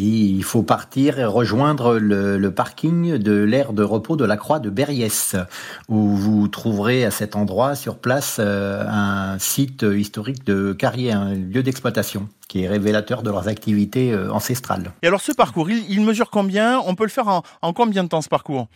Il faut partir et rejoindre le, parking de l'aire de repos de la Croix de Berriès, où vous trouverez à cet endroit, sur place, euh, un site historique de carrière, un lieu d'exploitation qui est révélateur de leurs activités euh, ancestrales. Et alors ce parcours, il, mesure combien? On peut le faire en combien de temps ce parcours?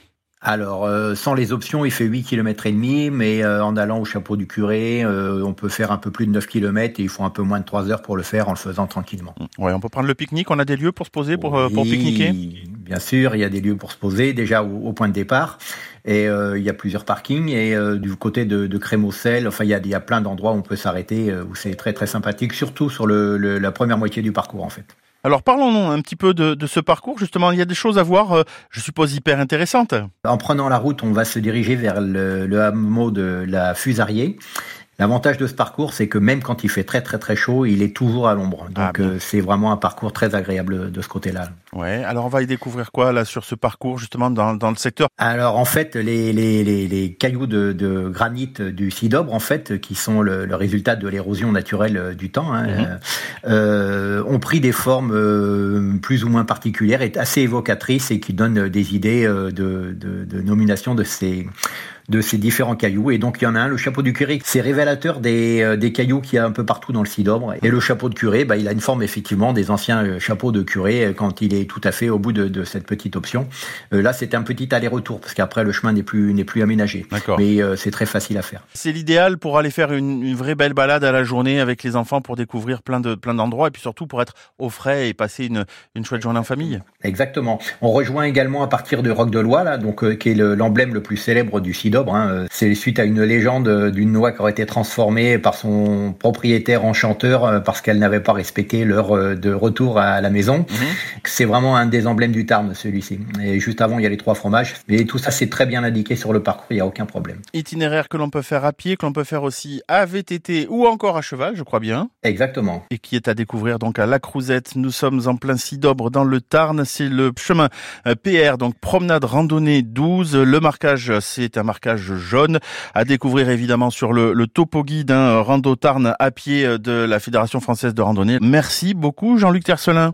Alors, euh, sans les options, il fait 8 km et demi, mais euh, en allant au chapeau du curé, euh, on peut faire un peu plus de 9 km et il faut un peu moins de 3 heures pour le faire en le faisant tranquillement. Mmh. Ouais, on peut prendre le pique-nique, on a des lieux pour se poser, pour, pour pique-niquer? Bien sûr, il y a des lieux pour se poser, déjà au, point de départ, et il y a plusieurs parkings, et du côté de, de Crémaucel, enfin, il y a, il y a plein d'endroits où on peut s'arrêter, où c'est très très sympathique, surtout sur le, la première moitié du parcours en fait. Alors parlons un petit peu de, ce parcours. Justement, il y a des choses à voir, euh, je suppose, hyper intéressantes. En prenant la route, on va se diriger vers le, le hameau de la Fusariée. L'avantage de ce parcours, c'est que même quand il fait très très très chaud, il est toujours à l'ombre. Ah, Donc euh, c'est vraiment un parcours très agréable de ce côté-là. Ouais. Alors on va y découvrir quoi là sur ce parcours justement dans, dans le secteur? Alors en fait, les, les, les, les cailloux de, de, granit du Sidobre, en fait, qui sont le, le résultat de l'érosion naturelle euh, du temps, hein, mhm. euh, ont pris des formes euh, plus ou moins particulières et assez évocatrices et qui donnent des idées de, de, de nomination de ces de ces différents cailloux. Et donc il y en a un, le chapeau du curé, c'est révélateur des, euh, des cailloux qu'il y a un peu partout dans le Sidobre. Et le chapeau de curé, bah, il a une forme effectivement des anciens euh, chapeaux de curé euh, quand il est tout à fait au bout de, de cette petite option. là, c'est un petit aller-retour parce qu'après le chemin n'est plus n'est plus aménagé. Mais c'est très facile à faire. C'est l'idéal pour aller faire une, une, vraie belle balade à la journée avec les enfants pour découvrir plein de plein d'endroits et puis surtout pour être au frais et passer une, une chouette journée en famille. Exactement. On rejoint également à partir de Roc de Loire, là, donc qui est l'emblème le, plus célèbre du Hein. C'est suite à une légende d'une noix qui aurait été transformée par son propriétaire enchanteur euh, parce qu'elle n'avait pas respecté l'heure euh, de retour à la maison. Mhm. C'est vraiment un des emblèmes du Tarn, celui-ci. Et juste avant, il y a les trois fromages. Et tout ça, c'est très bien indiqué sur le parcours, il n'y a aucun problème. Itinéraire que l'on peut faire à pied, que l'on peut faire aussi à VTT ou encore à cheval, je crois bien. Exactement. Et qui est à découvrir donc à La Crouzette. Nous sommes en plein Sidobre dans le Tarn. C'est le chemin euh, PR, donc promenade randonnée 12. Le marquage, c'est un marquage jaune. À découvrir évidemment sur le, le topo guide hein, Rando Tarn à pied de la Fédération française de randonnée. Merci beaucoup Jean-Luc Tercelin.